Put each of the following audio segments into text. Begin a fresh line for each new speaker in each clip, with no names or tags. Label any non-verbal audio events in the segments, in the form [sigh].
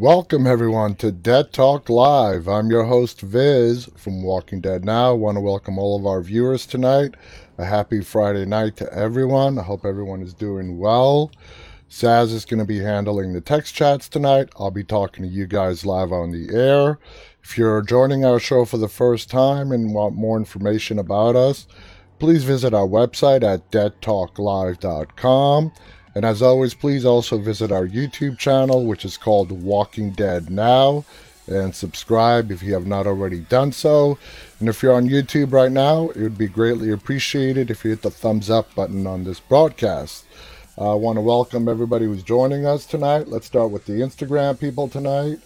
Welcome everyone to Dead Talk Live. I'm your host Viz from Walking Dead Now. I want to welcome all of our viewers tonight. A happy Friday night to everyone. I hope everyone is doing well. Saz is going to be handling the text chats tonight. I'll be talking to you guys live on the air. If you're joining our show for the first time and want more information about us, please visit our website at deadtalklive.com. And as always, please also visit our YouTube channel, which is called Walking Dead Now, and subscribe if you have not already done so. And if you're on YouTube right now, it would be greatly appreciated if you hit the thumbs up button on this broadcast. I want to welcome everybody who's joining us tonight. Let's start with the Instagram people tonight.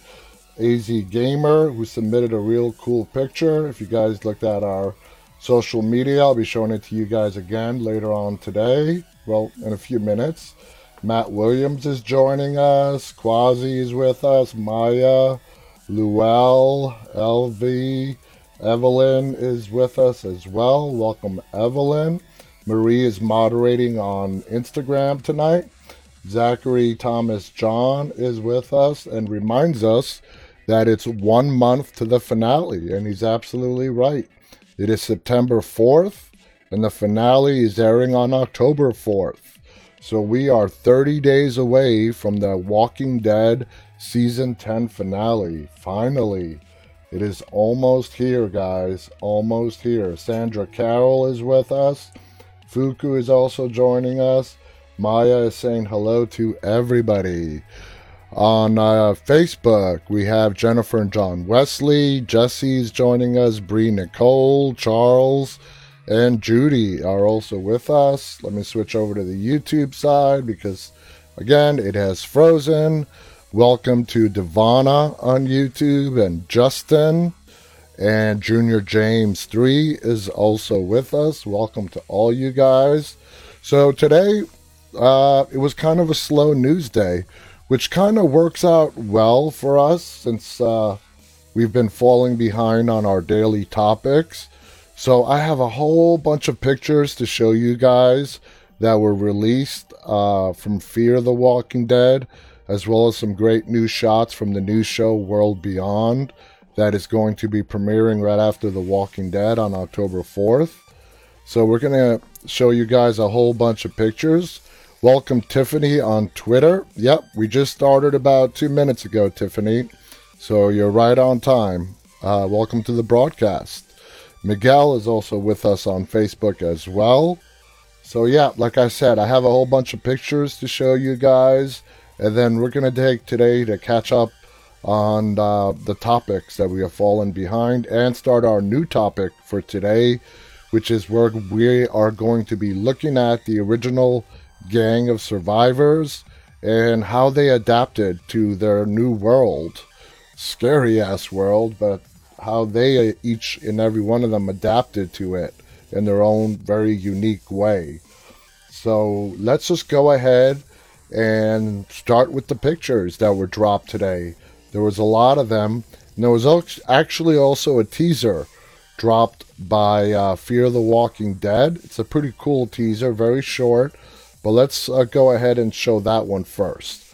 AZ Gamer, who submitted a real cool picture. If you guys looked at our social media, I'll be showing it to you guys again later on today well, in a few minutes. Matt Williams is joining us. Quasi is with us. Maya, Luell, LV, Evelyn is with us as well. Welcome, Evelyn. Marie is moderating on Instagram tonight. Zachary Thomas John is with us and reminds us that it's one month to the finale, and he's absolutely right. It is September 4th, and the finale is airing on October 4th. So we are 30 days away from the Walking Dead season 10 finale. Finally, it is almost here, guys. Almost here. Sandra Carroll is with us. Fuku is also joining us. Maya is saying hello to everybody. On uh, Facebook, we have Jennifer and John Wesley. Jesse's joining us. Bree Nicole, Charles, and Judy are also with us. Let me switch over to the YouTube side because, again, it has frozen. Welcome to Devana on YouTube and Justin. And Junior James 3 is also with us. Welcome to all you guys. So today, uh, it was kind of a slow news day, which kind of works out well for us since uh, we've been falling behind on our daily topics. So I have a whole bunch of pictures to show you guys that were released uh, from Fear the Walking Dead, as well as some great new shots from the new show World Beyond that is going to be premiering right after The Walking Dead on October 4th. So we're going to show you guys a whole bunch of pictures. Welcome Tiffany on Twitter. Yep, we just started about two minutes ago, Tiffany. So you're right on time. Uh, welcome to the broadcast. Miguel is also with us on Facebook as well. So, yeah, like I said, I have a whole bunch of pictures to show you guys. And then we're going to take today to catch up on uh, the topics that we have fallen behind and start our new topic for today, which is where we are going to be looking at the original gang of survivors and how they adapted to their new world. Scary ass world, but how they each and every one of them adapted to it in their own very unique way. So let's just go ahead and start with the pictures that were dropped today. There was a lot of them. And there was actually also a teaser dropped by uh, Fear the Walking Dead. It's a pretty cool teaser, very short. But let's uh, go ahead and show that one first.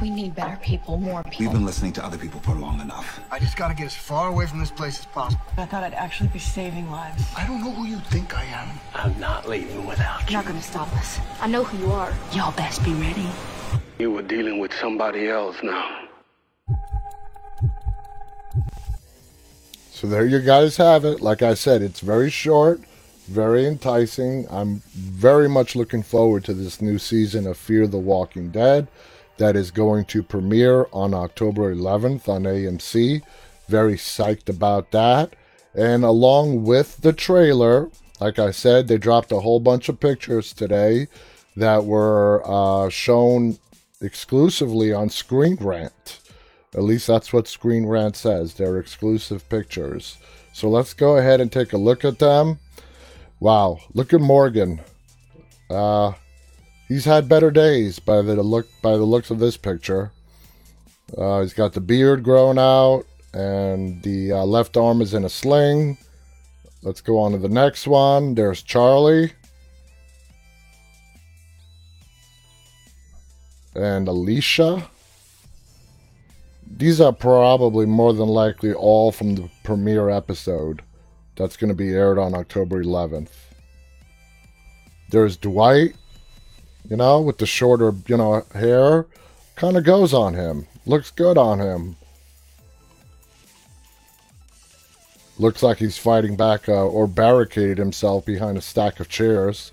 We need better people, more people.
We've been listening to other people for long enough.
I just gotta get as far away from this place as possible.
I thought I'd actually be saving lives.
I don't know who you think I am.
I'm not leaving without you.
You're not gonna stop us. I know who you are.
Y'all best be ready.
You were dealing with somebody else now.
So there you guys have it. Like I said, it's very short, very enticing. I'm very much looking forward to this new season of Fear the Walking Dead that is going to premiere on October 11th on AMC. Very psyched about that. And along with the trailer, like I said, they dropped a whole bunch of pictures today that were uh, shown exclusively on Screen Rant. At least that's what Screen Rant says. They're exclusive pictures. So let's go ahead and take a look at them. Wow, look at Morgan. Uh, he's had better days by the look by the looks of this picture. Uh, he's got the beard growing out, and the uh, left arm is in a sling. Let's go on to the next one. There's Charlie. And Alicia. these are probably more than likely all from the premiere episode that's going to be aired on October 11th. There's Dwight, you know, with the shorter, you know, hair. Kind of goes on him. Looks good on him. Looks like he's fighting back uh, or barricaded himself behind a stack of chairs,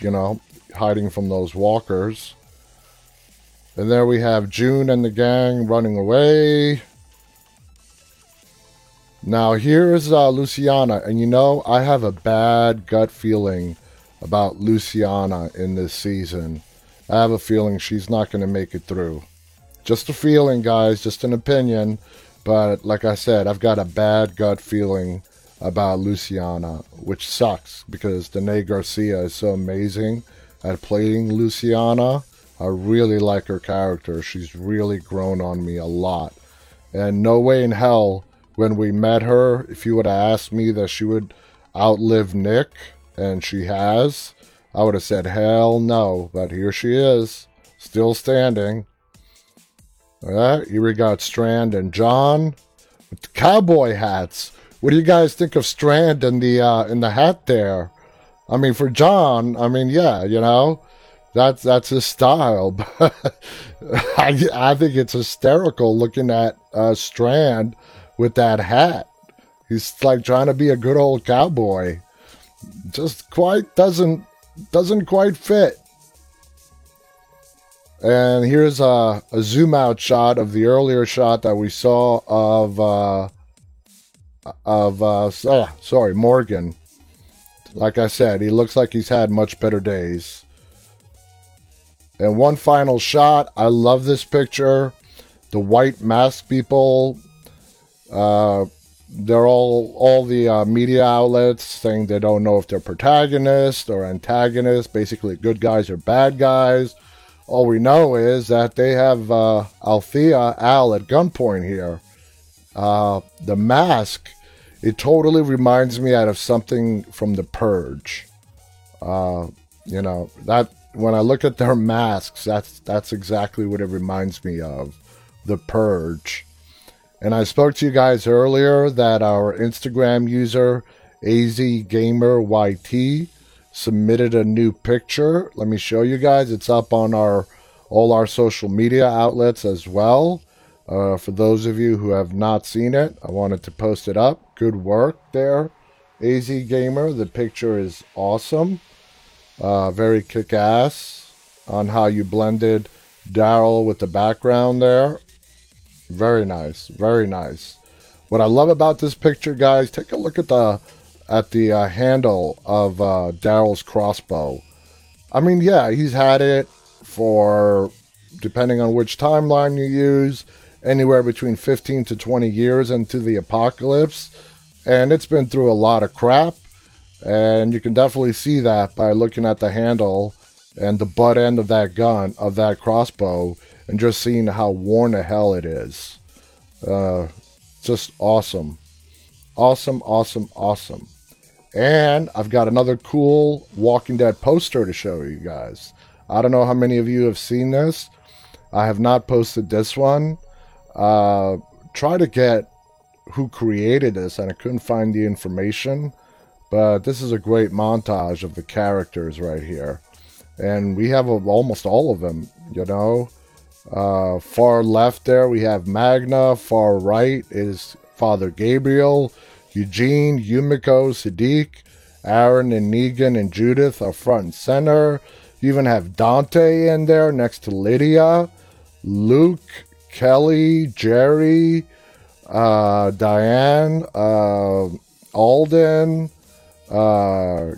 you know, hiding from those walkers. And there we have June and the gang running away. Now here's uh, Luciana, and you know I have a bad gut feeling about Luciana in this season. I have a feeling she's not going to make it through. Just a feeling, guys, just an opinion. But like I said, I've got a bad gut feeling about Luciana, which sucks because Danay Garcia is so amazing at playing Luciana. I really like her character. She's really grown on me a lot. And no way in hell, when we met her, if you would have asked me that she would outlive Nick, and she has, I would have said hell no. But here she is, still standing. All right, here we got Strand and John with cowboy hats. What do you guys think of Strand in the uh, in the hat there? I mean, for John, I mean, yeah, you know, that's that's his style. [laughs] I I think it's hysterical looking at uh, Strand with that hat. He's like trying to be a good old cowboy. Just quite doesn't doesn't quite fit. And here's a, a zoom out shot of the earlier shot that we saw of uh, of uh, oh, sorry Morgan. Like I said, he looks like he's had much better days. And one final shot. I love this picture. The white mask people. Uh, they're all all the uh, media outlets saying they don't know if they're protagonists or antagonists. Basically, good guys or bad guys. All we know is that they have uh, Althea Al at gunpoint here. Uh, the mask, it totally reminds me out of something from The Purge. Uh, you know that when I look at their masks, that's that's exactly what it reminds me of, The Purge. And I spoke to you guys earlier that our Instagram user AZGamerYT submitted a new picture. Let me show you guys. It's up on our all our social media outlets as well. Uh, for those of you who have not seen it, I wanted to post it up. Good work there, AZ Gamer. The picture is awesome. Uh, very kick ass on how you blended Daryl with the background there. Very nice, very nice. What I love about this picture, guys, take a look at the at the uh, handle of uh, Daryl's crossbow. I mean, yeah, he's had it for depending on which timeline you use, anywhere between 15 to 20 years into the apocalypse, and it's been through a lot of crap. And you can definitely see that by looking at the handle and the butt end of that gun, of that crossbow, and just seeing how worn to hell it is. Uh, just awesome. Awesome, awesome, awesome. And I've got another cool Walking Dead poster to show you guys. I don't know how many of you have seen this. I have not posted this one. Uh, try to get who created this, and I couldn't find the information. But this is a great montage of the characters right here. And we have a, almost all of them, you know. Uh, far left there, we have Magna. Far right is Father Gabriel, Eugene, Yumiko, Siddiq, Aaron, and Negan, and Judith are front and center. You even have Dante in there next to Lydia, Luke, Kelly, Jerry, uh, Diane, uh, Alden, uh,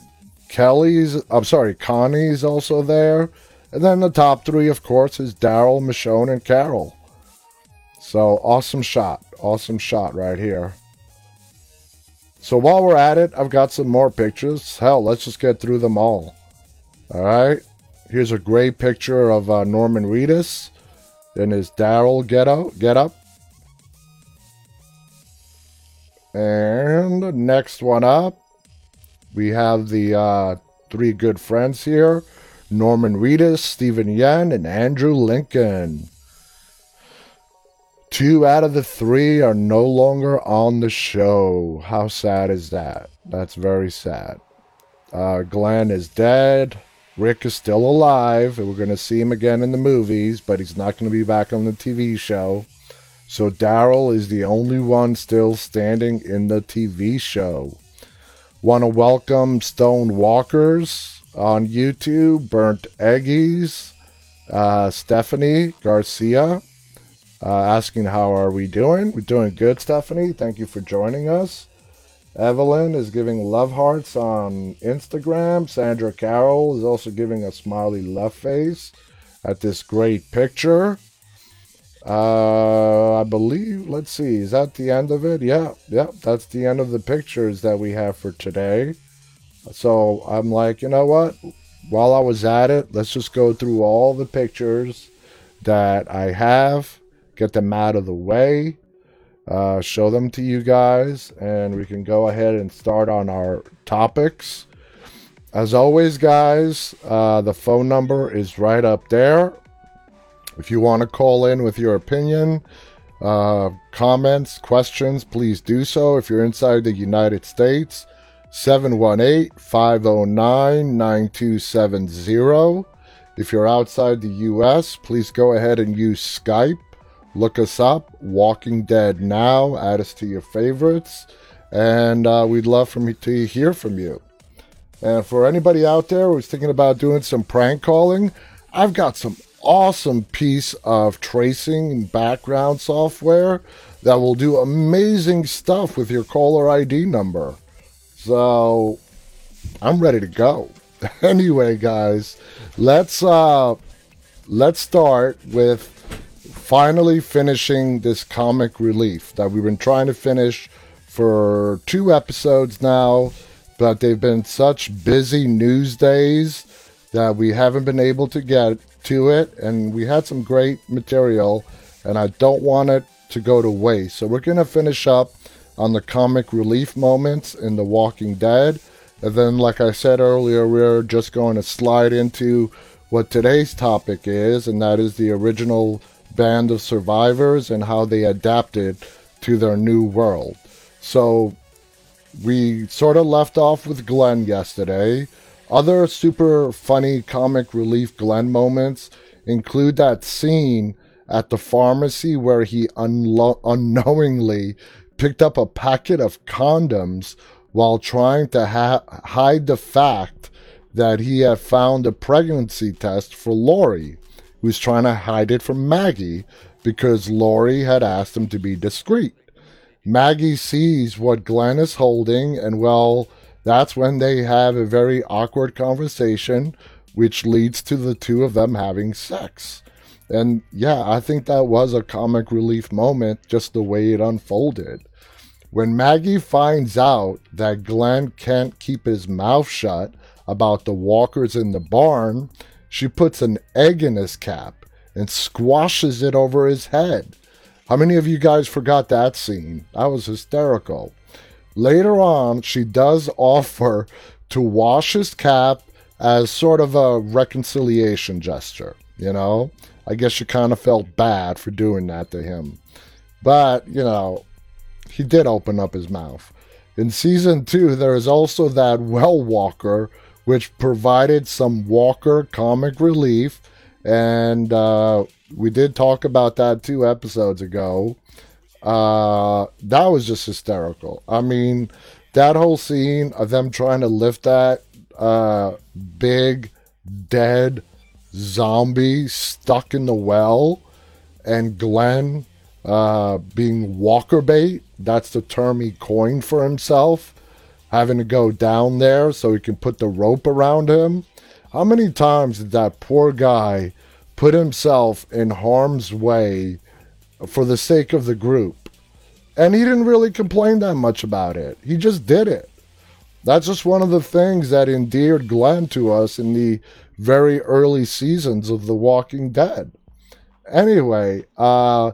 Kelly's, I'm sorry, Connie's also there. And then the top three, of course, is Daryl, Michonne, and Carol. So awesome shot. Awesome shot right here. So while we're at it, I've got some more pictures. Hell, let's just get through them all. All right. Here's a great picture of uh, Norman Reedus in his Daryl get out, get up. And the next one up, we have the uh, three good friends here. Norman Reedus, Steven Yeun, and Andrew Lincoln. Two out of the three are no longer on the show. How sad is that? That's very sad. Uh, Glenn is dead. Rick is still alive, we're going to see him again in the movies, but he's not going to be back on the TV show. So Daryl is the only one still standing in the TV show. Want to welcome Stone Walkers on YouTube, Burnt Eggies, uh, Stephanie Garcia, uh, asking how are we doing. We're doing good, Stephanie. Thank you for joining us. Evelyn is giving love hearts on Instagram. Sandra Carroll is also giving a smiley love face at this great picture. Uh, I believe, let's see, is that the end of it? Yeah, yeah, that's the end of the pictures that we have for today. So I'm like, you know what? While I was at it, let's just go through all the pictures that I have, get them out of the way, uh, show them to you guys, and we can go ahead and start on our topics. As always, guys, uh, the phone number is right up there. If you want to call in with your opinion, uh, comments, questions, please do so. If you're inside the United States, 718 509 9270. If you're outside the US, please go ahead and use Skype. Look us up, Walking Dead Now, add us to your favorites, and uh, we'd love for me to hear from you. And for anybody out there who's thinking about doing some prank calling, I've got some awesome piece of tracing and background software that will do amazing stuff with your caller ID number. So I'm ready to go. [laughs] anyway, guys, let's uh let's start with finally finishing this comic relief that we've been trying to finish for two episodes now, but they've been such busy news days that we haven't been able to get to it and we had some great material and I don't want it to go to waste. So we're going to finish up on the comic relief moments in The Walking Dead. And then, like I said earlier, we're just going to slide into what today's topic is, and that is the original band of survivors and how they adapted to their new world. So, we sort of left off with Glenn yesterday. Other super funny comic relief Glenn moments include that scene at the pharmacy where he unlo- unknowingly picked up a packet of condoms while trying to ha- hide the fact that he had found a pregnancy test for Lori, who's trying to hide it from Maggie because Lori had asked him to be discreet. Maggie sees what Glenn is holding, and well, that's when they have a very awkward conversation, which leads to the two of them having sex. And yeah, I think that was a comic relief moment, just the way it unfolded. When Maggie finds out that Glenn can't keep his mouth shut about the walkers in the barn, she puts an egg in his cap and squashes it over his head. How many of you guys forgot that scene? That was hysterical. Later on, she does offer to wash his cap as sort of a reconciliation gesture, you know? I guess she kind of felt bad for doing that to him. But, you know, he did open up his mouth. In season two, there is also that well walker, which provided some walker comic relief. And uh, we did talk about that two episodes ago. Uh, that was just hysterical. I mean, that whole scene of them trying to lift that uh, big, dead zombie stuck in the well and Glenn uh, being walker bait. That's the term he coined for himself. Having to go down there so he can put the rope around him. How many times did that poor guy put himself in harm's way for the sake of the group? And he didn't really complain that much about it. He just did it. That's just one of the things that endeared Glenn to us in the very early seasons of The Walking Dead. Anyway, uh,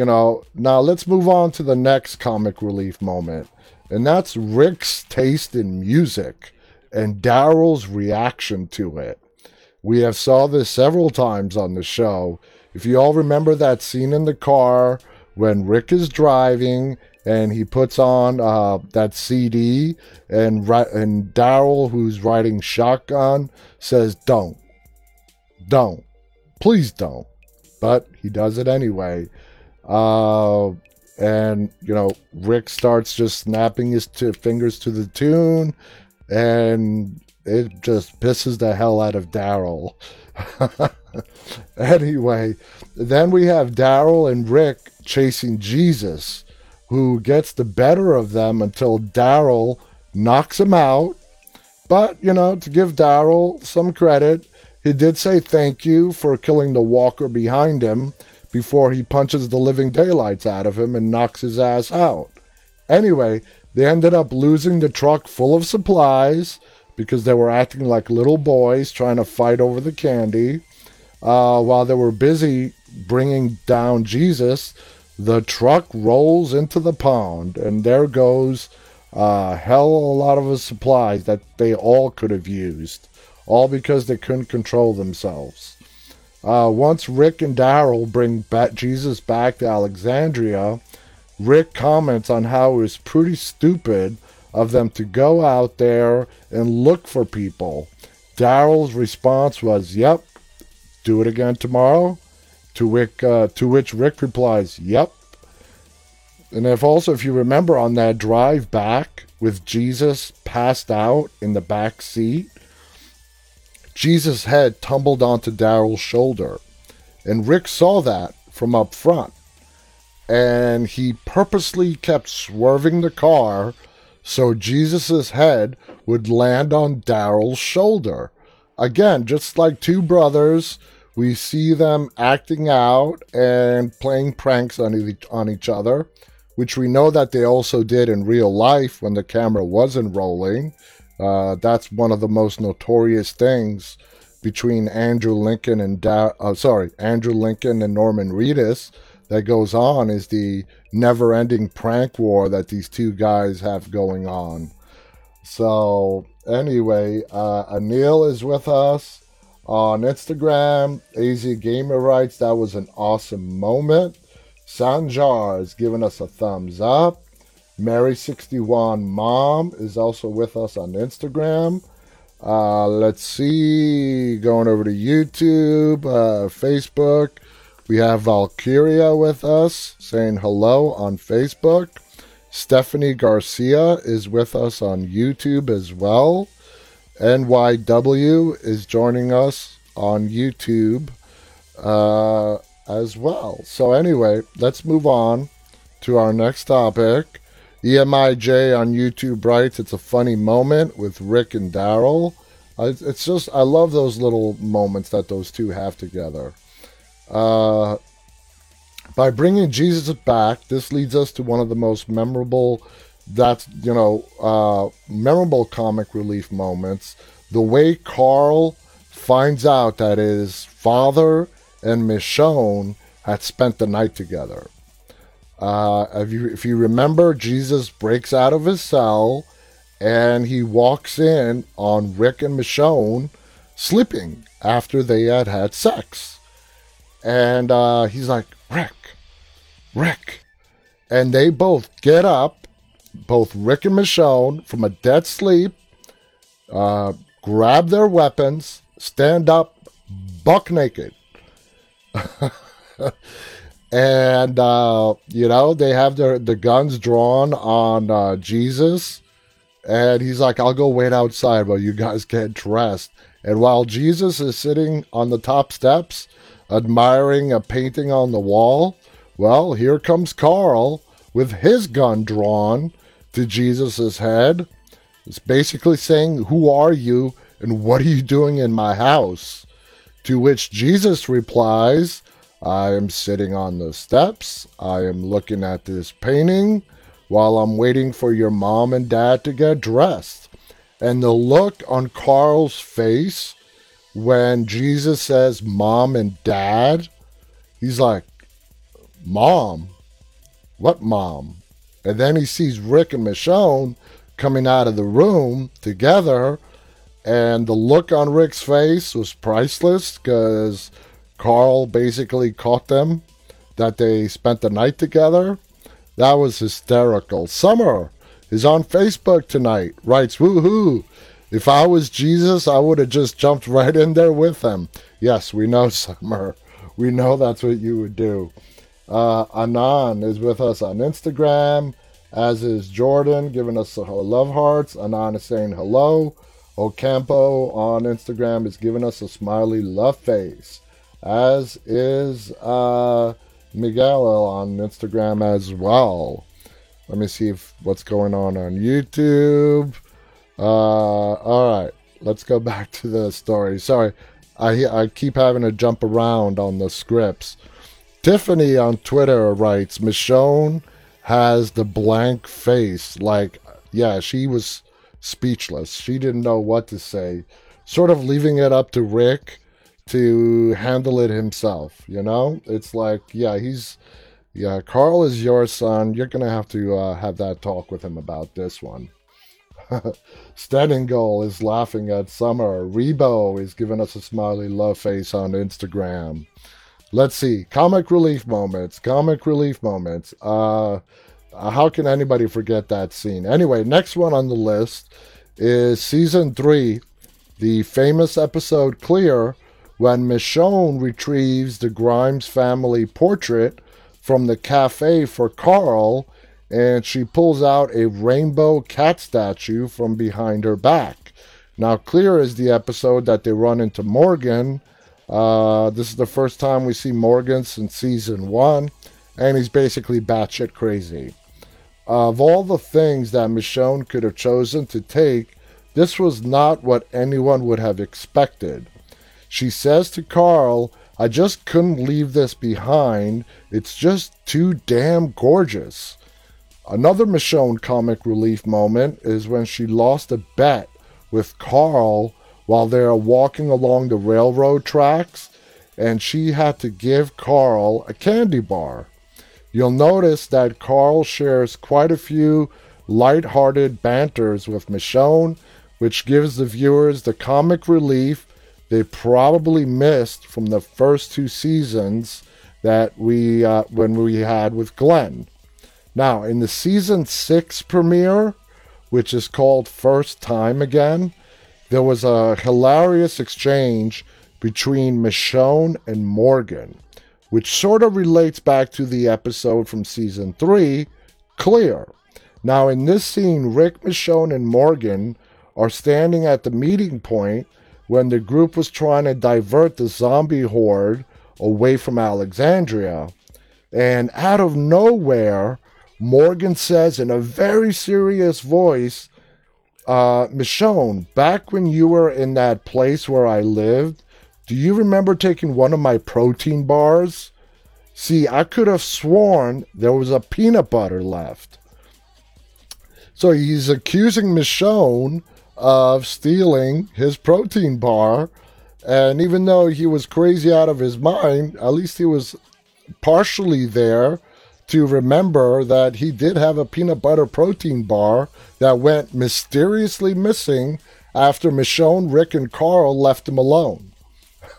you know, now let's move on to the next comic relief moment, and that's Rick's taste in music and Daryl's reaction to it. We have saw this several times on the show. If you all remember that scene in the car when Rick is driving and he puts on uh, that CD and and Daryl, who's riding shotgun, says, "Don't, don't, please don't," but he does it anyway. Uh, and you know, Rick starts just snapping his t- fingers to the tune, and it just pisses the hell out of Daryl. [laughs] anyway, then we have Daryl and Rick chasing Jesus, who gets the better of them until Daryl knocks him out. But, you know, to give Daryl some credit, he did say thank you for killing the walker behind him before he punches the living daylights out of him and knocks his ass out. Anyway, they ended up losing the truck full of supplies because they were acting like little boys trying to fight over the candy. Uh, while they were busy bringing down Jesus, the truck rolls into the pond, and there goes uh, hell a lot of the supplies that they all could have used, all because they couldn't control themselves. Uh, once Rick and Daryl bring back Jesus back to Alexandria, Rick comments on how it was pretty stupid of them to go out there and look for people. Daryl's response was, "Yep, do it again tomorrow." To Rick, uh, to which Rick replies, "Yep." And if also, if you remember on that drive back with Jesus passed out in the back seat, Jesus' head tumbled onto Daryl's shoulder. And Rick saw that from up front. And he purposely kept swerving the car so Jesus' head would land on Daryl's shoulder. Again, just like two brothers, we see them acting out and playing pranks on each, on each other, which we know that they also did in real life when the camera wasn't rolling. Uh, that's one of the most notorious things between Andrew Lincoln and da- uh, sorry Andrew Lincoln and Norman Reedus that goes on is the never-ending prank war that these two guys have going on. So anyway, uh, Anil is with us on Instagram. AZ Gamer writes that was an awesome moment. Sanjar is giving us a thumbs up. Mary61 Mom is also with us on Instagram. Uh, let's see, going over to YouTube, uh, Facebook. We have Valkyria with us saying hello on Facebook. Stephanie Garcia is with us on YouTube as well. NYW is joining us on YouTube uh, as well. So, anyway, let's move on to our next topic. EMIJ on YouTube writes, It's a funny moment with Rick and Daryl. It's just, I love those little moments that those two have together. Uh, by bringing Jesus back, this leads us to one of the most memorable, that's, you know, uh, memorable comic relief moments. The way Carl finds out that his father and Michonne had spent the night together. Uh, if you if you remember, Jesus breaks out of his cell and he walks in on Rick and Michonne sleeping after they had had sex, and uh, he's like, "Rick, Rick," and they both get up, both Rick and Michonne, from a dead sleep, uh, grab their weapons, stand up, buck naked. [laughs] and uh, you know they have their the guns drawn on uh, Jesus, and he's like, "I'll go wait outside while you guys get dressed." And while Jesus is sitting on the top steps, admiring a painting on the wall, well, here comes Carl with his gun drawn to Jesus's head. It's basically saying, "Who are you, and what are you doing in my house?" To which Jesus replies. I am sitting on the steps. I am looking at this painting while I'm waiting for your mom and dad to get dressed. And the look on Carl's face when Jesus says mom and dad, he's like, Mom? What mom? And then he sees Rick and Michonne coming out of the room together. And the look on Rick's face was priceless because Carl basically caught them, that they spent the night together. That was hysterical. Summer is on Facebook tonight, writes, woohoo. If I was Jesus, I would have just jumped right in there with him. Yes, we know, [laughs] Summer. We know that's what you would do. Uh, Anan is with us on Instagram, as is Jordan, giving us love hearts. Anan is saying hello. Ocampo on Instagram is giving us a smiley love face, as is uh, Miguel on Instagram as well. Let me see if what's going on on YouTube. Uh, all right, let's go [laughs] back to the story. Sorry, I I keep having to jump around on the scripts. Tiffany on Twitter writes, Michonne has the blank face. Like, yeah, she was speechless. She didn't know what to say. Sort of leaving it up to Rick to handle it himself, you know? It's like, yeah, he's, yeah, Carl is your son. You're to have to uh, have that talk with him about this one. [laughs] Goal is laughing at Summer. Rebo is giving us a smiley love face on Instagram. Let's see. Comic relief moments. Comic relief moments. Uh, how can anybody forget that scene? Anyway, next one on the list is season three, the famous episode Clear, when Michonne retrieves the Grimes family portrait from the cafe for Carl and she pulls out a rainbow cat statue from behind her back. Now, Clear is the episode that they run into Morgan uh, this is the first time we see Morgan since season one, and he's basically batshit crazy. Of all the things that Michonne could have chosen to take, this was not what anyone would have expected. She says to Carl, I just couldn't leave this behind. It's just too damn gorgeous. Another Michonne comic relief moment is when she lost a bet with Carl while they are walking along the railroad tracks, and she had to give Carl a candy bar. You'll notice that Carl shares quite a few light-hearted banters with Michonne, which gives the viewers the comic relief they probably missed from the first two seasons that we uh, when we had with Glenn. Now, in the season six premiere, which is called First Time Again, there was a hilarious exchange between Michonne and Morgan, which sort of relates back to the episode from season 3, Clear. Now, in this scene, Rick, Michonne, and Morgan are standing at the meeting point when the group was trying to divert the zombie horde away from Alexandria. And out of nowhere, Morgan says in a very serious voice, uh, Michonne, back when you were in that place where I lived, do you remember taking one of my protein bars? See, I could have sworn there was a peanut butter left. So he's accusing Michonne of stealing his protein bar. And even though he was crazy out of his mind, at least he was partially there to remember that he did have a peanut butter protein bar that went mysteriously missing after Michonne, Rick, and Carl left him alone.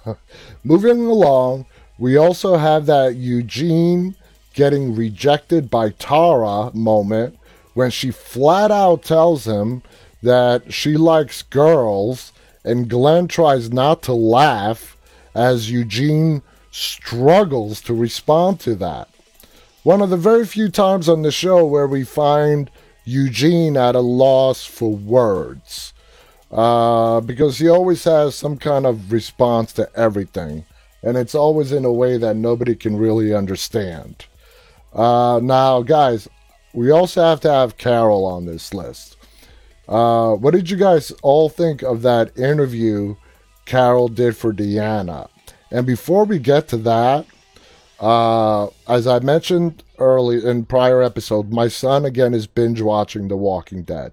[laughs] Moving along, we also have that Eugene getting rejected by Tara moment when she flat out tells him that she likes girls, and Glenn tries not to laugh as Eugene struggles to respond to that one of the very few times on the show where we find Eugene at a loss for words. Uh, because he always has some kind of response to everything. And it's always in a way that nobody can really understand. Uh, now, guys, we also have to have Carol on this list. Uh, what did you guys all think of that interview Carol did for Deanna? And before we get to that, uh, as I mentioned early in prior episode, my son again is binge watching The Walking Dead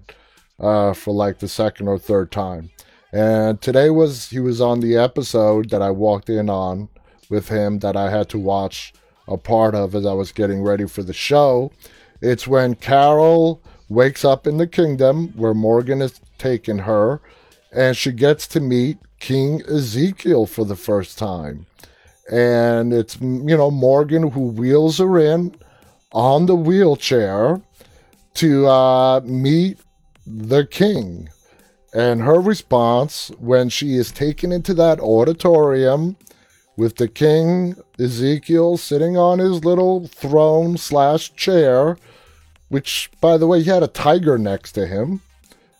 uh, for like the second or third time. And today was he was on the episode that I walked in on with him that I had to watch a part of as I was getting ready for the show. It's when Carol wakes up in the kingdom where Morgan has taken her, and she gets to meet King Ezekiel for the first time. and it's you know Morgan who wheels her in on the wheelchair to uh, meet the king. And her response when she is taken into that auditorium with the king Ezekiel sitting on his little throne slash chair, which by the way he had a tiger next to him,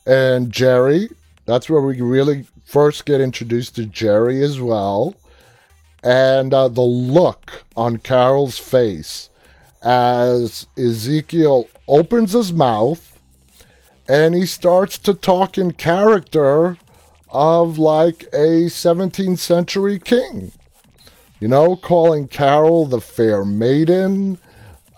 and Jerry. That's where we really first get introduced to Jerry as well, and uh, the look on Carol's face as Ezekiel opens his mouth and he starts to talk in character of like a 17th century king. You know, calling Carol the fair maiden,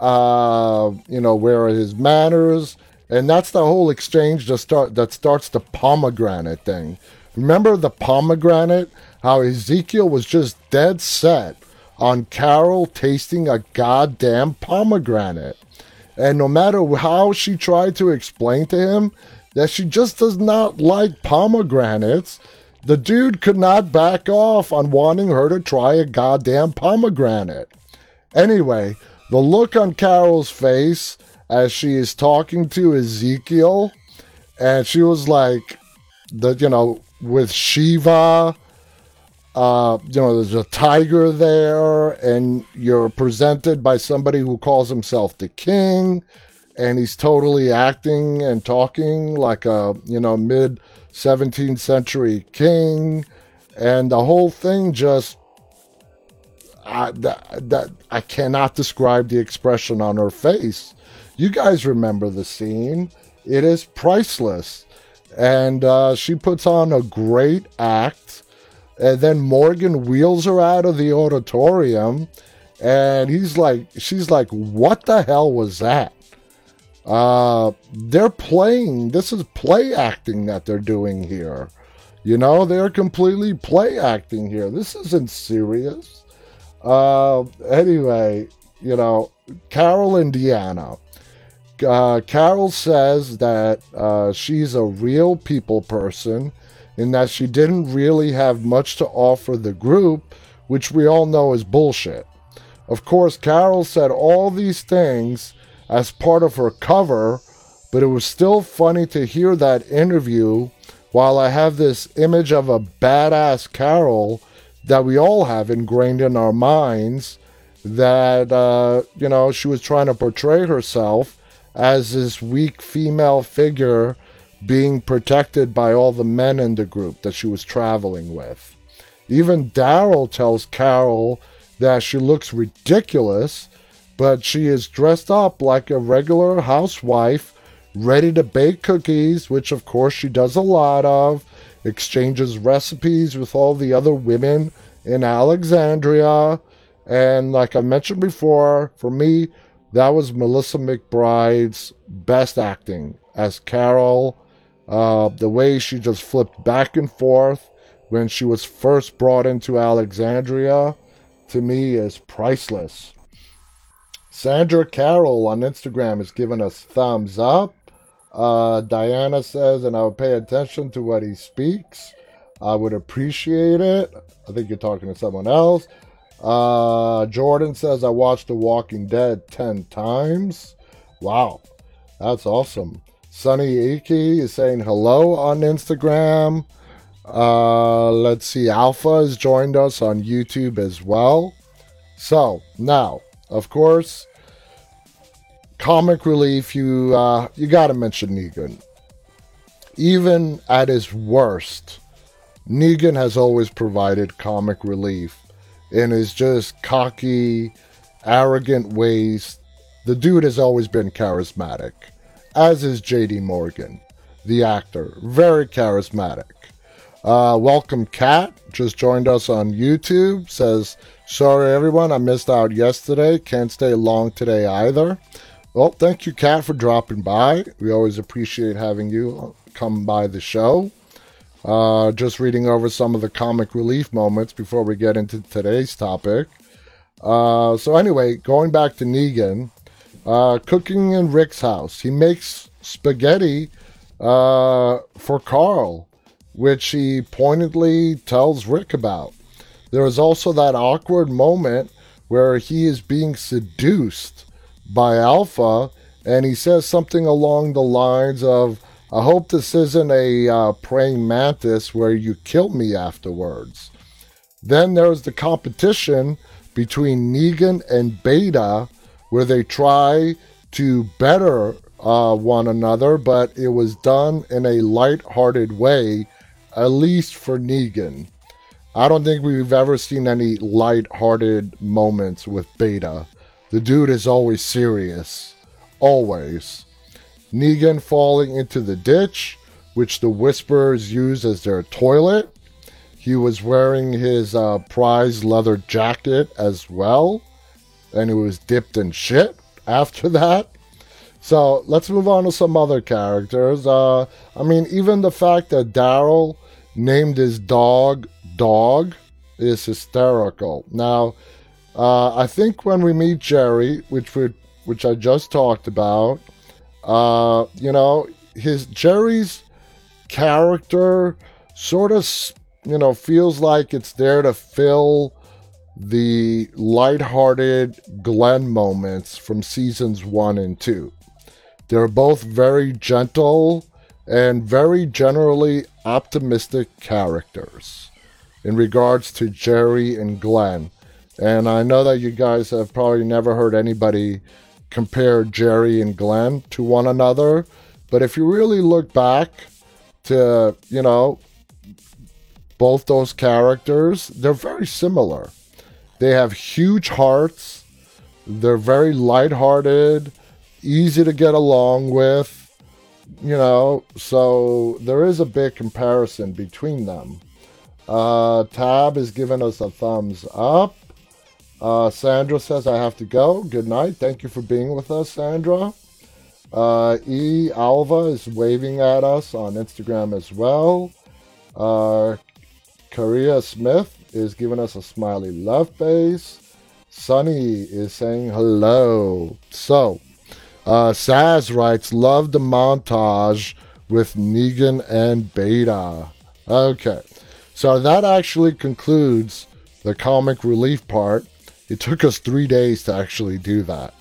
uh, you know, where are his manners? And that's the whole exchange that, start, that starts the pomegranate thing. Remember the pomegranate? How Ezekiel was just dead set on Carol tasting a goddamn pomegranate. And no matter how she tried to explain to him that she just does not like pomegranates, the dude could not back off on wanting her to try a goddamn pomegranate. Anyway, the look on Carol's face as she is talking to Ezekiel, and she was like, the you know, with Shiva uh, you know, there's a tiger there, and you're presented by somebody who calls himself the king, and he's totally acting and talking like a, you know, mid 17th century king, and the whole thing just. I, that, that I cannot describe the expression on her face. You guys remember the scene. It is priceless. And uh, she puts on a great act and then Morgan wheels her out of the auditorium, and he's like, she's like, what the hell was that? Uh, they're playing. This is play acting that they're doing here. You know, they're completely play acting here. This isn't serious. Uh, anyway, you know, Carol and Deanna. Uh, Carol says that uh, she's a real people person in that she didn't really have much to offer the group, which we all know is bullshit. Of course, Carol said all these things as part of her cover, but it was still funny to hear that interview while I have this image of a badass Carol that we all have ingrained in our minds that, uh, you know, she was trying to portray herself as this weak female figure being protected by all the men in the group that she was traveling with. Even Daryl tells Carol that she looks ridiculous, but she is dressed up like a regular housewife, ready to bake cookies, which of course she does a lot of, exchanges recipes with all the other women in Alexandria. And like I mentioned before, for me, that was Melissa McBride's best acting as Carol uh, the way she just flipped back and forth when she was first brought into Alexandria, to me, is priceless. Sandra Carroll on Instagram has given us thumbs up. Uh, Diana says, and I would pay attention to what he speaks. I would appreciate it. I think you're talking to someone else. Uh, Jordan says, I watched The Walking Dead 10 times. Wow, that's awesome. Sunny Iki is saying hello on Instagram. Uh, let's see, Alpha has joined us on YouTube as well. So now, of course, comic relief. You uh, you got to mention Negan. Even at his worst, Negan has always provided comic relief in his just cocky, arrogant ways. The dude has always been charismatic as is JD Morgan, the actor. Very charismatic. Uh, welcome, Kat. Just joined us on YouTube. Says, Sorry, everyone. I missed out yesterday. Can't stay long today either. Well, thank you, Kat, for dropping by. We always appreciate having you come by the show. Uh, just reading over some of the comic relief moments before we get into today's topic. Uh, so, anyway, going back to Negan, uh, cooking in Rick's house. He makes spaghetti uh, for Carl, which he pointedly tells Rick about. there is also that awkward moment where he is being seduced by Alpha, and he says something along the lines of, I hope this isn't a uh, praying mantis where you kill me afterwards. Then there's the competition between Negan and Beta, where they try to better uh, one another, but it was done in a light-hearted way, at least for Negan. I don't think we've ever seen any light-hearted moments with Beta. The dude is always serious. Always. Negan falling into the ditch, which the Whisperers use as their toilet. He was wearing his uh, prize leather jacket as well, and it was dipped in shit after [laughs] that. So let's move on to some other characters. Uh, I mean, even the fact that Daryl named his dog Dog is hysterical. Now, uh, I think when we meet Jerry, which we which I just talked about, uh, you know, his Jerry's character sort of, you know, feels like it's there to fill the lighthearted Glenn moments from seasons one and two. They're both very gentle and very generally optimistic characters in regards to Jerry and Glenn. And I know that you guys have probably never heard anybody compare Jerry and Glenn to one another. But if you really look back to, you know, both those characters, they're very similar. They have huge hearts, they're very lighthearted, easy to get along with, you know, so there is a big comparison between them. Uh, Tab is giving us a thumbs up. Uh, Sandra says, I have to go. Good night. Thank you for being with us, Sandra. Uh, e. Alva is waving at us on Instagram as well. Uh, Korea Smith is giving us a smiley love face. Sunny is saying hello. So, uh, Saz writes, Love the montage with Negan and Beta. Okay, so that actually concludes the comic relief part. It took us three days to actually do that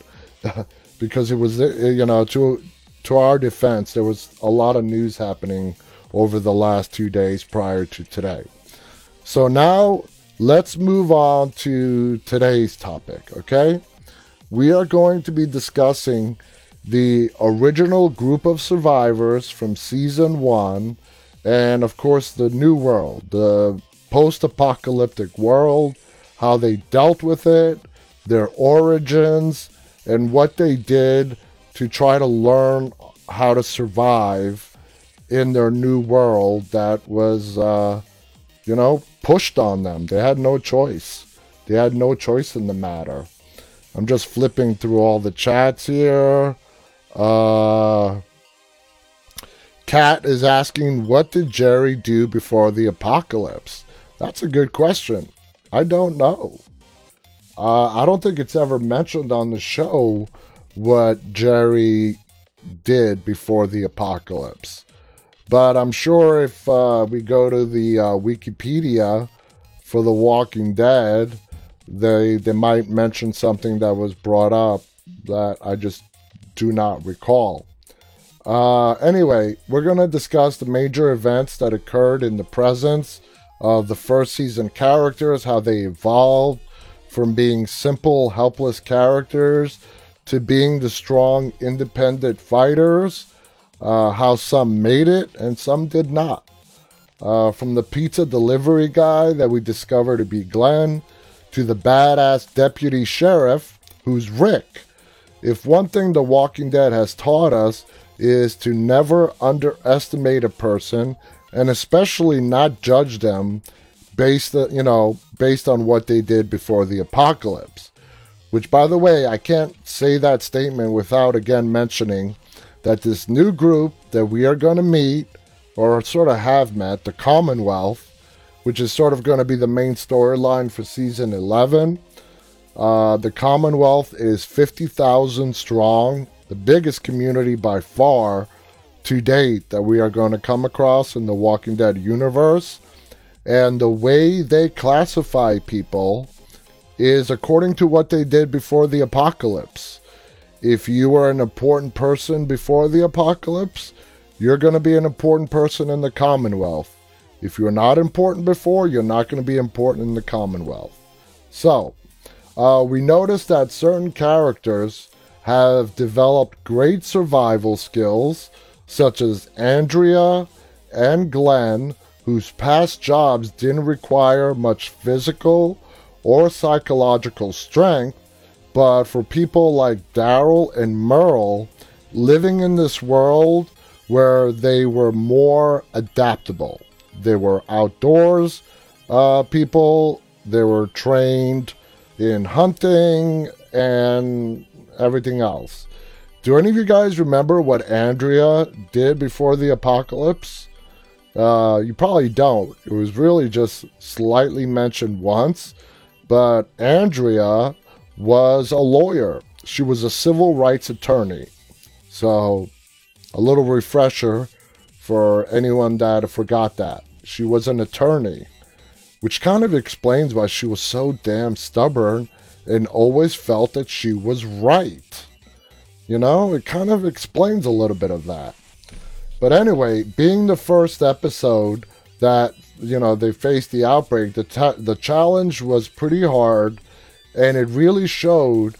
[laughs] because it was, you know, to to our defense, there was a lot of news happening over the last two days prior to today. So now let's move on to today's topic. Okay, we are going to be discussing the original group of survivors from season one, and of course, the new world, the post apocalyptic world, how they dealt with it, their origins, and what they did to try to learn how to survive in their new world that was, uh, you know, pushed on them. They had no choice. They had no choice in the matter. I'm just flipping through all the chats here. Uh, is asking, what did Jerry do before the apocalypse? That's a good question. I don't know. Uh, I don't think it's ever mentioned on the show what Jerry did before the apocalypse. But I'm sure if uh, we go to the uh, Wikipedia for The Walking Dead, they they might mention something that was brought up that I just do not recall. Uh, anyway, we're going to discuss the major events that occurred in the presence of the first season characters, how they evolved from being simple, helpless characters to being the strong, independent fighters, uh, how some made it and some did not. Uh, from the pizza delivery guy that we discovered to be Glenn to the badass deputy sheriff who's Rick if one thing The Walking Dead has taught us is to never underestimate a person and especially not judge them based you know based on what they did before the apocalypse. Which by the way I can't say that statement without again mentioning that this new group that we are going to meet or sort of have met the Commonwealth which is sort of going to be the main storyline for season 11 uh, the Commonwealth is 50,000 strong, the biggest community by far to date that we are going to come across in the Walking Dead universe. And the way they classify people is according to what they did before the apocalypse. If you were an important person before the apocalypse, you're going to be an important person in the Commonwealth. If you're not important before, you're not going to be important in the Commonwealth. So, uh, we notice that certain characters have developed great survival skills, such as Andrea and Glenn, whose past jobs didn't require much physical or psychological strength, but for people like Daryl and Merle, living in this world where they were more adaptable. They were outdoors uh, people, they were trained in hunting and everything else. Do any of you guys remember what Andrea did before the apocalypse? Uh, you probably don't. It was really just slightly mentioned once, but Andrea was a lawyer. She was a civil rights attorney. So, a little refresher for anyone that forgot that. She was an attorney, which kind of explains why she was so damn stubborn and always felt that she was right. You know, it kind of explains a little bit of that. But anyway, being the first episode that, you know, they faced the outbreak, the, ta- the challenge was pretty hard and it really showed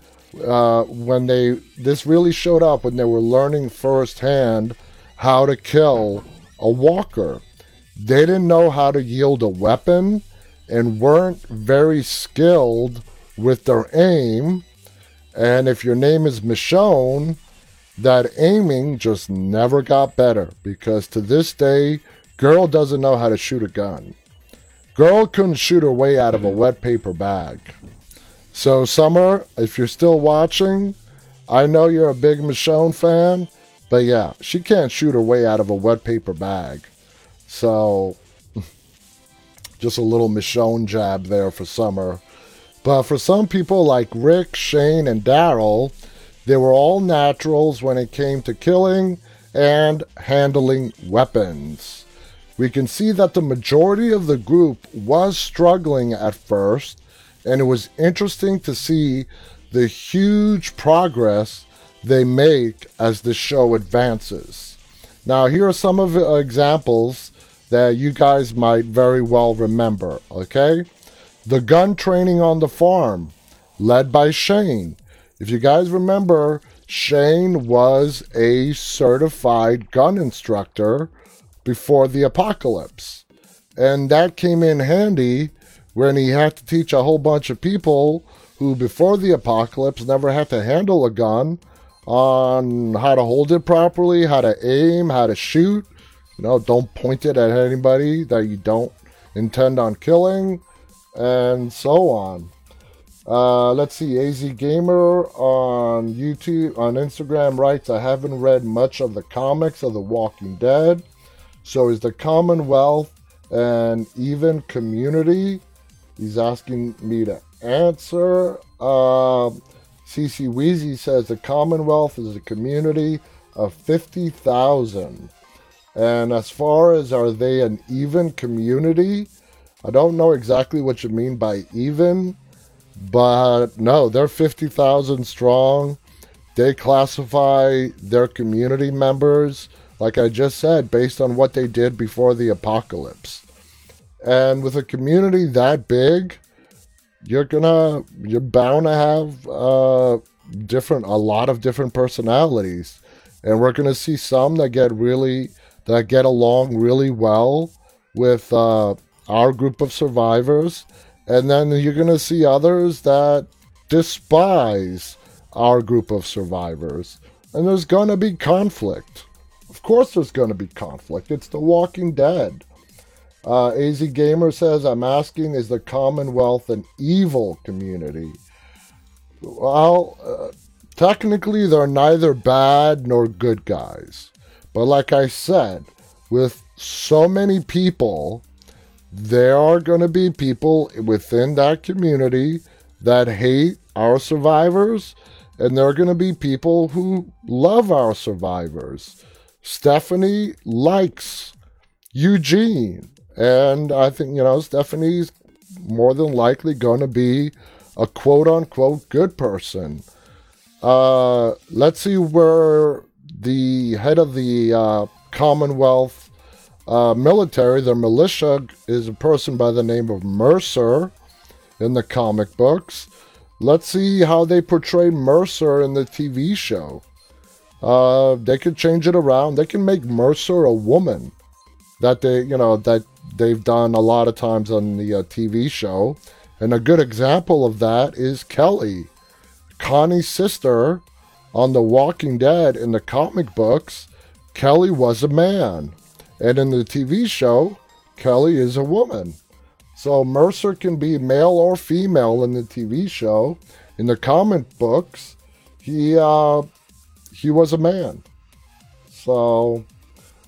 uh, when they this really showed up when they were learning firsthand how to kill a walker. They didn't know how to yield a weapon and weren't very skilled with their aim. And if your name is Michonne, that aiming just never got better because to this day, girl doesn't know how to shoot a gun. Girl couldn't shoot her way out of a wet paper bag. So, Summer, if you're still watching, I know you're a big Michonne fan, but yeah, she can't shoot her way out of a wet paper bag. So, [laughs] just a little Michonne jab there for Summer. But for some people like Rick, Shane, and Daryl, they were all naturals when it came to killing and handling weapons. We can see that the majority of the group was struggling at first, and it was interesting to see the huge progress they make as the show advances. Now, here are some of the examples that you guys might very well remember, okay? The gun training on the farm, led by Shane. If you guys remember, Shane was a certified gun instructor before the apocalypse. And that came in handy when he had to teach a whole bunch of people who, before the apocalypse, never had to handle a gun on how to hold it properly, how to aim, how to shoot. You know, don't point it at anybody that you don't intend on killing, and so on. Uh, let's see, AZ Gamer on YouTube, on Instagram writes, I haven't read much of the comics of The Walking Dead. So is the Commonwealth an even community? He's asking me to answer. Uh, CC Weezy says the Commonwealth is a community of 50,000. And as far as are they an even community, I don't know exactly what you mean by even, but no, they're 50,000 strong. They classify their community members, like I just said, based on what they did before the apocalypse. And with a community that big, you're gonna you're bound to have uh, different a lot of different personalities, and we're gonna see some that get really that get along really well with uh, our group of survivors, and then you're gonna see others that despise our group of survivors, and there's gonna be conflict. Of course, there's gonna be conflict. It's The Walking Dead. Uh, AZ Gamer says, I'm asking, is the Commonwealth an evil community? Well, uh, technically, they're neither bad nor good guys. But like I said, with so many people, there are going to be people within that community that hate our survivors, and there are going to be people who love our survivors. Stephanie likes Eugene And I think, you know, Stephanie's more than likely going to be a quote unquote good person. Uh, let's see where the head of the uh, Commonwealth uh, military, the militia, is a person by the name of Mercer in the comic books. Let's see how they portray Mercer in the TV show. Uh, they could change it around. They can make Mercer a woman. That they, you know, that they've done a lot of times on the uh, TV show. And a good example of that is Kelly, Connie's sister on The Walking Dead in the comic books. Kelly was a man. And in the TV show, Kelly is a woman. So Mercer can be male or female in the TV show. In the comic books, he uh, he was a man. So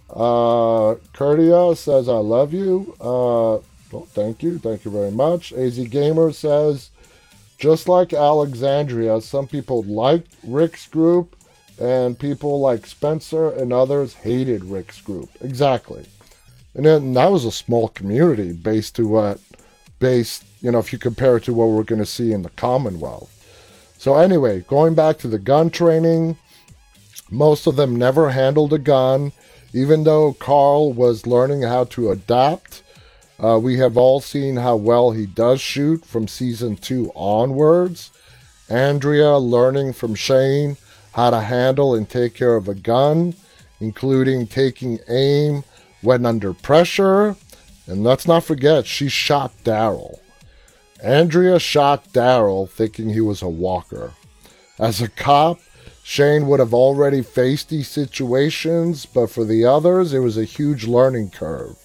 uh, Curtia says, I love you. Uh, thank you. Thank you very much. AZ Gamer says, just like Alexandria, some people liked Rick's group, and people like Spencer and others hated Rick's group. Exactly. And then that was a small community based to what, based, you know, if you compare it to what we're going to see in the Commonwealth. So, anyway, going back to the gun training, most of them never handled a gun, even though Carl was learning how to adapt. Uh, we have all seen how well he does shoot from season two onwards. Andrea learning from Shane how to handle and take care of a gun, including taking aim when under pressure. And let's not forget, she shot Daryl. Andrea shot Daryl thinking he was a walker. As a cop, Shane would have already faced these situations, but for the others, it was a huge learning curve.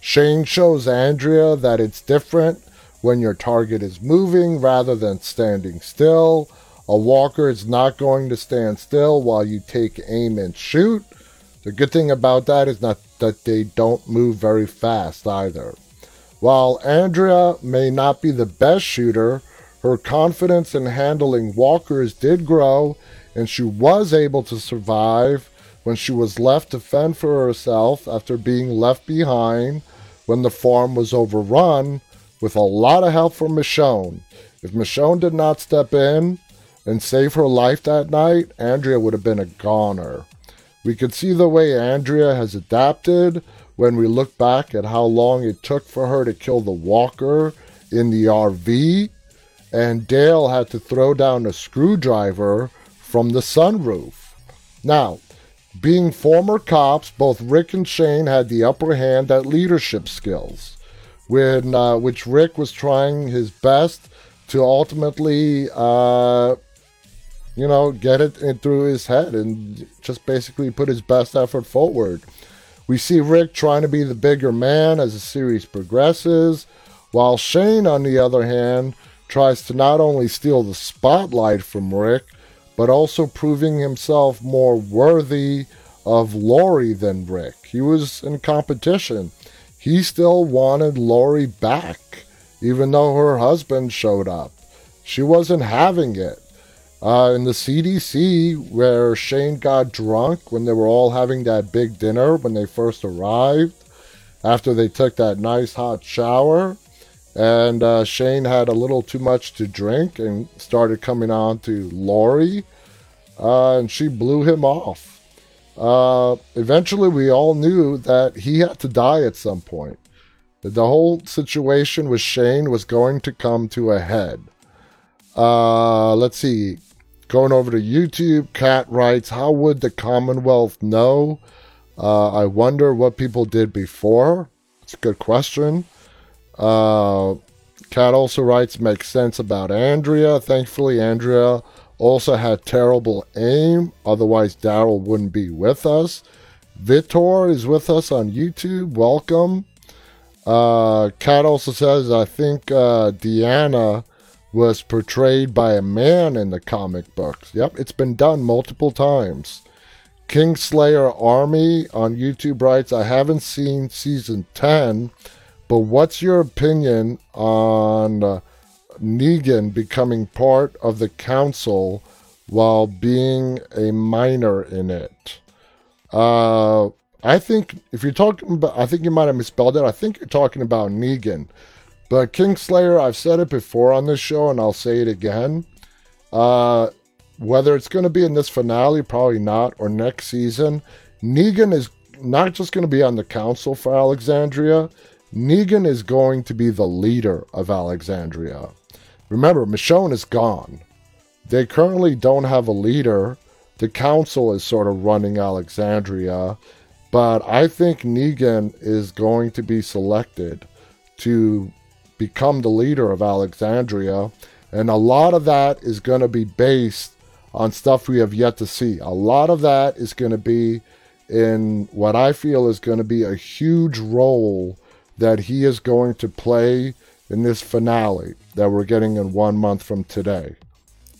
Shane shows Andrea that it's different when your target is moving rather than standing still. A walker is not going to stand still while you take aim and shoot. The good thing about that is not that they don't move very fast either. While Andrea may not be the best shooter, her confidence in handling walkers did grow and she was able to survive when she was left to fend for herself after being left behind when the farm was overrun with a lot of help from Michonne. If Michonne did not step in and save her life that night, Andrea would have been a goner. We could see the way Andrea has adapted when we look back at how long it took for her to kill the walker in the RV, and Dale had to throw down a screwdriver from the sunroof. Now, being former cops, both Rick and Shane had the upper hand at leadership skills, when uh, which Rick was trying his best to ultimately, uh, you know, get it through his head and just basically put his best effort forward. We see Rick trying to be the bigger man as the series progresses, while Shane, on the other hand, tries to not only steal the spotlight from Rick, but also proving himself more worthy of Lori than Rick. He was in competition. He still wanted Lori back, even though her husband showed up. She wasn't having it. Uh, in the CDC, where Shane got drunk when they were all having that big dinner when they first arrived, after they took that nice hot shower, and uh, Shane had a little too much to drink and started coming on to Lori, uh, and she blew him off. Uh, eventually, we all knew that he had to die at some point. The whole situation with Shane was going to come to a head. Uh, let's see. Going over to YouTube, Cat writes, How would the Commonwealth know? Uh, I wonder what people did before. It's a good question. Uh, Cat also writes, makes sense about Andrea. Thankfully, Andrea also had terrible aim, otherwise, Daryl wouldn't be with us. Vitor is with us on YouTube. Welcome. Uh, also says, I think uh, Deanna was portrayed by a man in the comic books. Yep, it's been done multiple times. Kingslayer Army on YouTube writes, I haven't seen season 10, but what's your opinion on Negan becoming part of the council while being a minor in it? Uh, I think if you're talking about, I think you might have misspelled it. I think you're talking about Negan. But Kingslayer, I've said it before on this show, and I'll say it again. Uh, whether it's going to be in this finale, probably not, or next season, Negan is not just going to be on the council for Alexandria. Negan is going to be the leader of Alexandria. Remember, Michonne is gone. They currently don't have a leader. The council is sort of running Alexandria, but I think Negan is going to be selected to become the leader of Alexandria, and a lot of that is going to be based on stuff we have yet to see. A lot of that is going to be in what I feel is going to be a huge role that he is going to play in this finale that we're getting in one month from today.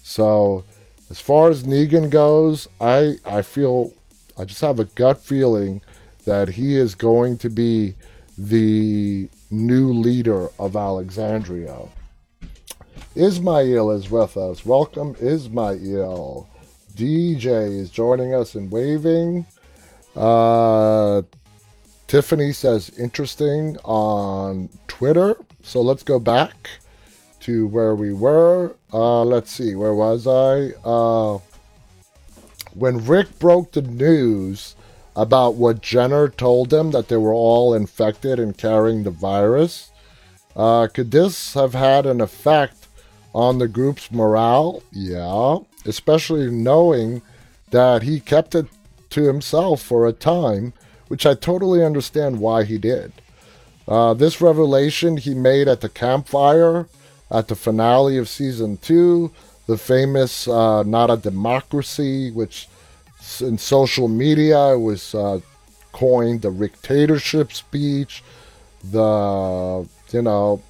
So, as far as Negan goes, I I feel I just have a gut feeling that he is going to be the new leader of Alexandria. Ismail is with us. Welcome, Ismail. DJ is joining us and waving. Uh, Tiffany says interesting on Twitter. So let's go back to where we were. Uh, let's see, where was I? Uh, when Rick broke the news about what Jenner told them that they were all infected and carrying the virus, uh, could this have had an effect on the group's morale? Yeah, especially knowing that he kept it to himself for a time, which I totally understand why he did. Uh, this revelation he made at the campfire at the finale of season two, the famous uh, Not a Democracy, which in social media It was uh, coined the Ricktatorship speech, the, you know,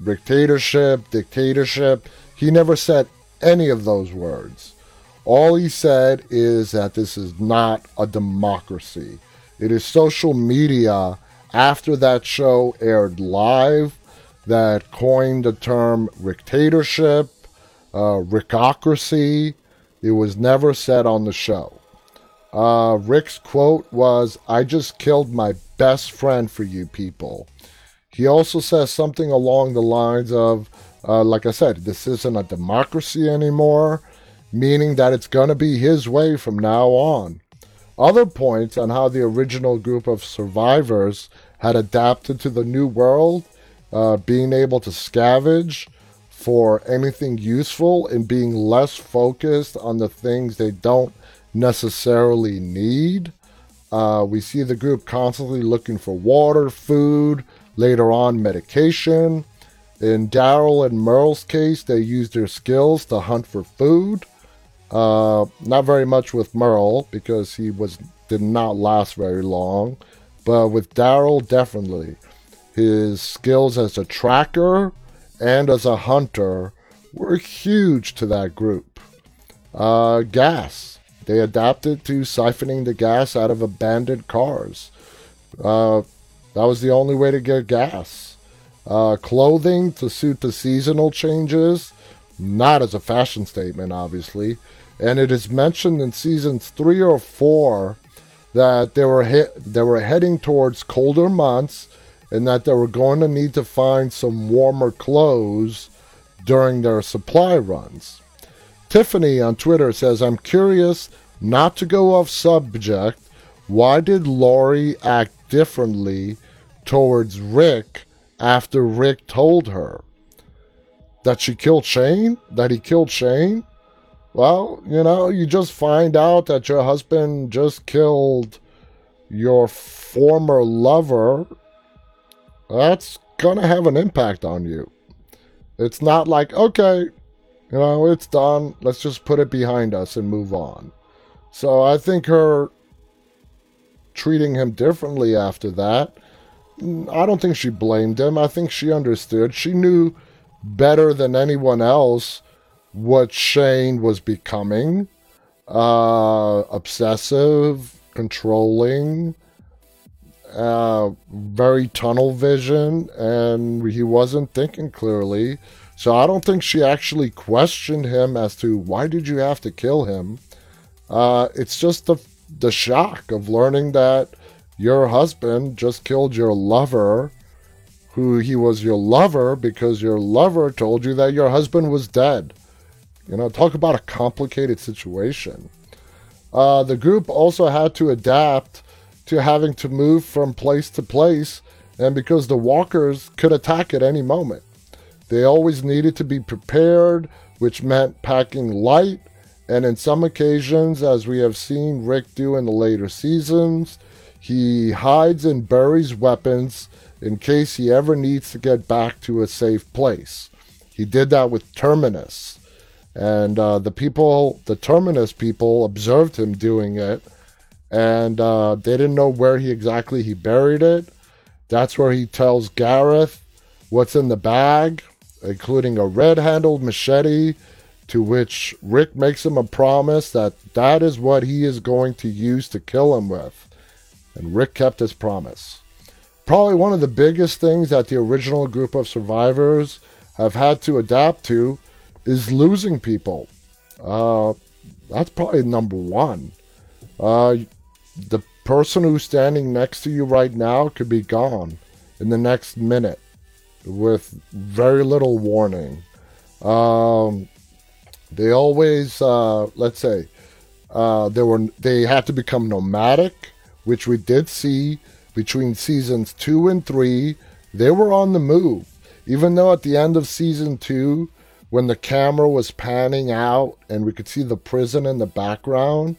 Ricktatorship, Ricktatorship. He never said any of those words. All he said is that this is not a democracy. It is social media after that show aired live that coined the term Ricktatorship, uh. It was never said on the show. Uh, Rick's quote was, I just killed my best friend for you people. He also says something along the lines of, uh, like I said, this isn't a democracy anymore meaning that it's going to be his way from now on. Other points on how the original group of survivors had adapted to the new world, uh, being able to scavenge for anything useful and being less focused on the things they don't necessarily need. Uh, we see the group constantly looking for water, food, later on medication. In Daryl and Merle's case, they use their skills to hunt for food. Uh, not very much with Merle because he was did not last very long, but with Daryl definitely. His skills as a tracker and as a hunter were huge to that group. Uh, gas. They adapted to siphoning the gas out of abandoned cars. Uh, that was the only way to get gas. Uh, clothing to suit the seasonal changes, not as a fashion statement, obviously, and it is mentioned in seasons three or four that they were he- they were heading towards colder months and that they were going to need to find some warmer clothes during their supply runs. Tiffany on Twitter says, I'm curious, not to go off subject, why did Lori act differently towards Rick after Rick told her? That she killed Shane? That he killed Shane? Well, you know, you just find out that your husband just killed your former lover. That's gonna have an impact on you. It's not like, okay, you know, it's done. Let's just put it behind us and move on. So I think her treating him differently after that, I don't think she blamed him. I think she understood. She knew better than anyone else what Shane was becoming uh, obsessive, controlling, uh, very tunnel vision, and he wasn't thinking clearly. So I don't think she actually questioned him as to why did you have to kill him. Uh, it's just the the shock of learning that your husband just killed your lover, who he was your lover because your lover told you that your husband was dead. You know, talk about a complicated situation. Uh, the group also had to adapt to having to move from place to place, and because the walkers could attack at any moment. They always needed to be prepared, which meant packing light, and in some occasions, as we have seen Rick do in the later seasons, he hides and buries weapons in case he ever needs to get back to a safe place. He did that with Terminus. And uh, the people, the Terminus people, observed him doing it, and uh, they didn't know where he exactly he buried it. That's where he tells Gareth what's in the bag, including a red-handled machete, to which Rick makes him a promise that that is what he is going to use to kill him with. And Rick kept his promise. Probably one of the biggest things that the original group of survivors have had to adapt to is losing people. Uh, that's probably number one. Uh, the person who's standing next to you right now could be gone in the next minute with very little warning. Um, they always, uh, let's say, uh, they were they had to become nomadic, which we did see between seasons two and three. They were on the move, even though at the end of season two, when the camera was panning out and we could see the prison in the background,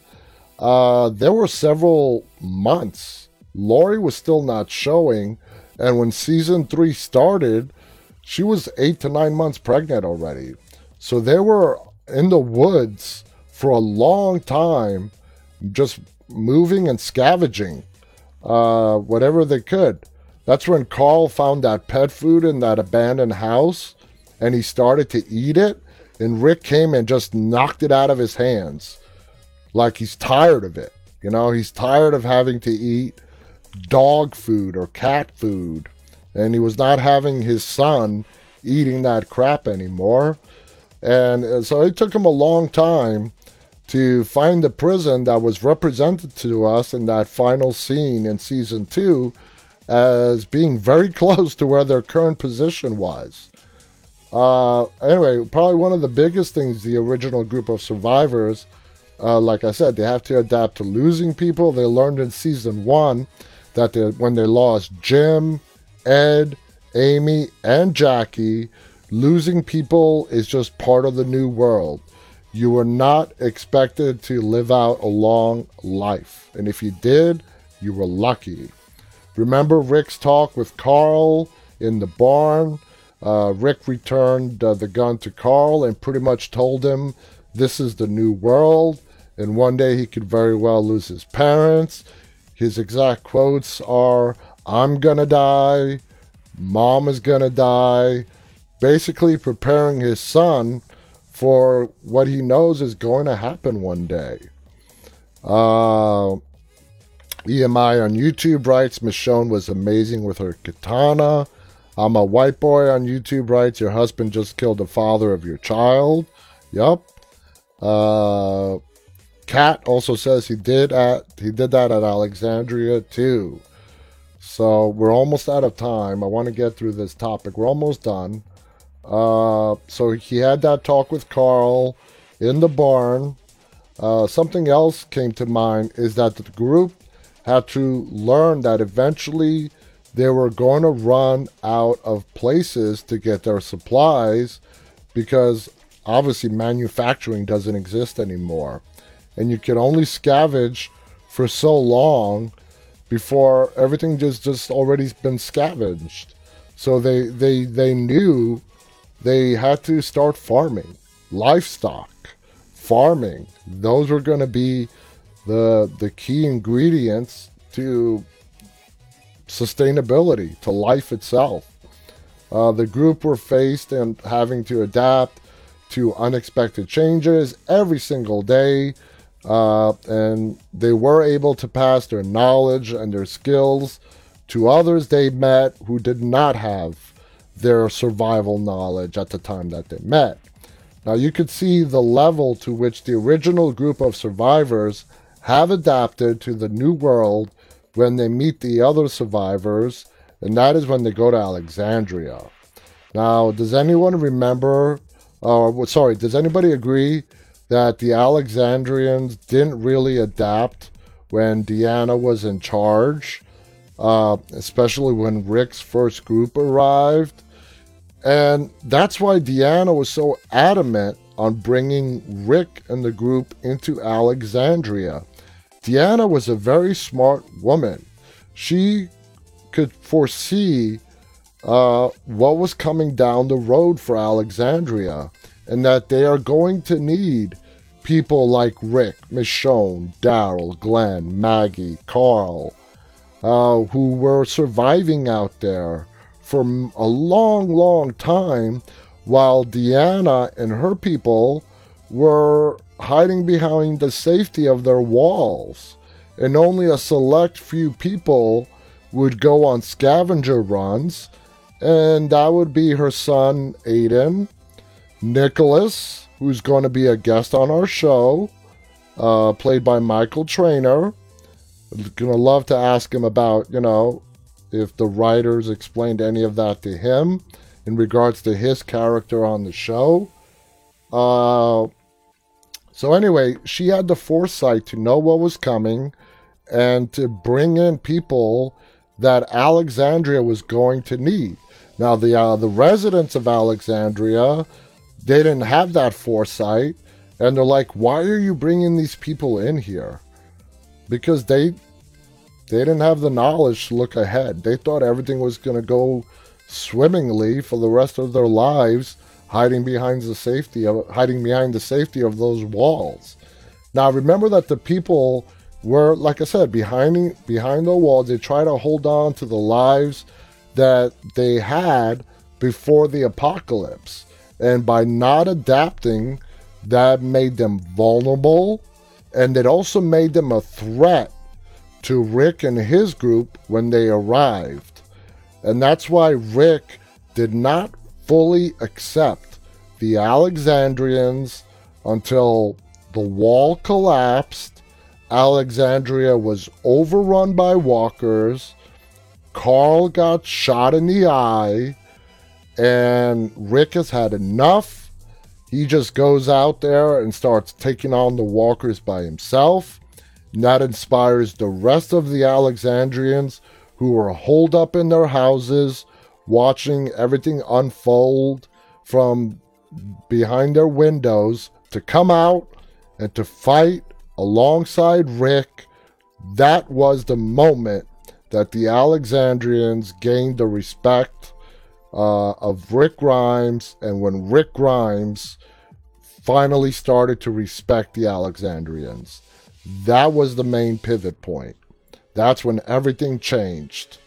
uh, there were several months. Lori was still not showing, and when season three started, she was eight to nine months pregnant already. So they were in the woods for a long time, just moving and scavenging uh, whatever they could. That's when Carl found that pet food in that abandoned house and he started to eat it. And Rick came and just knocked it out of his hands. Like he's tired of it. You know, he's tired of having to eat dog food or cat food. And he was not having his son eating that crap anymore. And uh, so it took him a long time to find the prison that was represented to us in that final scene in season two as being very [laughs] close to where their current position was. Uh, anyway, probably one of the biggest things the original group of survivors, uh, like I said, they have to adapt to losing people. They learned in season one that they, when they lost Jim, Ed, Amy, and Jackie, losing people is just part of the new world. You were not expected to live out a long life. And if you did, you were lucky. Remember Rick's talk with Carl in the barn? Uh, Rick returned uh, the gun to Carl and pretty much told him this is the new world, and one day he could very well lose his parents. His exact quotes are I'm gonna die, mom is gonna die, basically preparing his son for what he knows is going to happen one day. Uh, EMI on YouTube writes Michonne was amazing with her katana. I'm a white boy on YouTube writes, Your husband just killed the father of your child. Yup. Uh, Cat also says he did at he did that at Alexandria too. So we're almost out of time. I want to get through this topic. We're almost done. Uh, so he had that talk with Carl in the barn. Uh, something else came to mind is that the group had to learn that eventually they were going to run out of places to get their supplies because obviously manufacturing doesn't exist anymore. And you can only scavenge for so long before everything just just already been scavenged. So they they they knew they had to start farming, livestock, farming. Those were going to be the the key ingredients to sustainability to life itself. Uh, the group were faced and having to adapt to unexpected changes every single day, uh, and they were able to pass their knowledge and their skills to others they met who did not have their survival knowledge at the time that they met. Now, you could see the level to which the original group of survivors have adapted to the new world when they meet the other survivors, and that is when they go to Alexandria. Now, does anyone remember, or sorry, does anybody agree that the Alexandrians didn't really adapt when Deanna was in charge, uh, especially when Rick's first group arrived? And that's why Deanna was so adamant on bringing Rick and the group into Alexandria. Deanna was a very smart woman. She could foresee uh, what was coming down the road for Alexandria and that they are going to need people like Rick, Michonne, Daryl, Glenn, Maggie, Carl, uh, who were surviving out there for a long, long time while Deanna and her people were hiding behind the safety of their walls. And only a select few people would go on scavenger runs, and that would be her son Aiden, Nicholas, who's going to be a guest on our show, uh, played by Michael Traynor. Gonna love to ask him about, you know, if the writers explained any of that to him in regards to his character on the show. Uh, so, anyway, she had the foresight to know what was coming and to bring in people that Alexandria was going to need. Now, the, uh, the residents of Alexandria, they didn't have that foresight. And they're like, why are you bringing these people in here? Because they they didn't have the knowledge to look ahead. They thought everything was going to go swimmingly for the rest of their lives, hiding behind the safety of hiding behind the safety of those walls. Now remember that the people were, like I said, behind behind the walls. They try to hold on to the lives that they had before the apocalypse, and by not adapting, that made them vulnerable, and it also made them a threat to Rick and his group when they arrived. And that's why Rick did not fully accept the Alexandrians until the wall collapsed. Alexandria was overrun by walkers. Carl got shot in the eye. And Rick has had enough. He just goes out there and starts taking on the walkers by himself. And that inspires the rest of the Alexandrians who were holed up in their houses, watching everything unfold from behind their windows, to come out and to fight alongside Rick. That was the moment that the Alexandrians gained the respect uh, of Rick Grimes, and when Rick Grimes finally started to respect the Alexandrians. That was the main pivot point. That's when everything changed.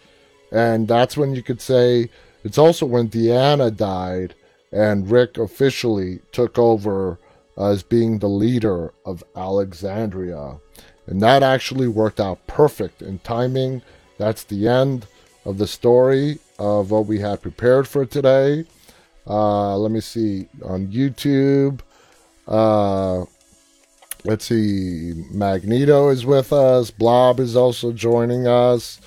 And that's when you could say it's also when Deanna died and Rick officially took over as being the leader of Alexandria. And that actually worked out perfect in timing. That's the end of the story of what we had prepared for today. Uh, let me see on YouTube. Uh, let's see, Magneto is with us. Blob is also joining us.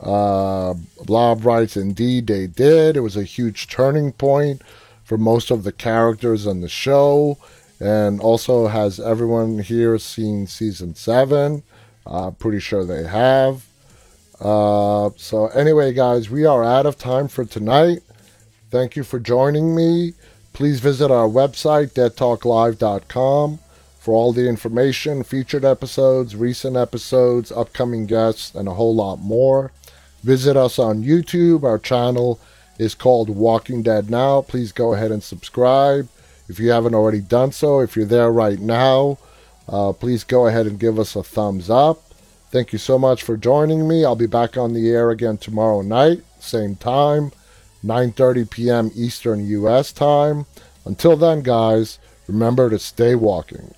Uh, Blob writes, Indeed, they did. It was a huge turning point for most of the characters on the show. And also, has everyone here seen season seven? Uh, pretty sure they have. Uh, so, anyway, guys, we are out of time for tonight. Thank you for joining me. Please visit our website, deadtalklive.com for all the information, featured episodes, recent episodes, upcoming guests, and a whole lot more. Visit us on YouTube. Our channel is called Walking Dead Now. Please go ahead and subscribe if you haven't already done so. If you're there right now, uh, please go ahead and give us a thumbs up. Thank you so much for joining me. I'll be back on the air again tomorrow night, same time, 9:30 p.m. Eastern U.S. time. Until then, guys, remember to stay walking.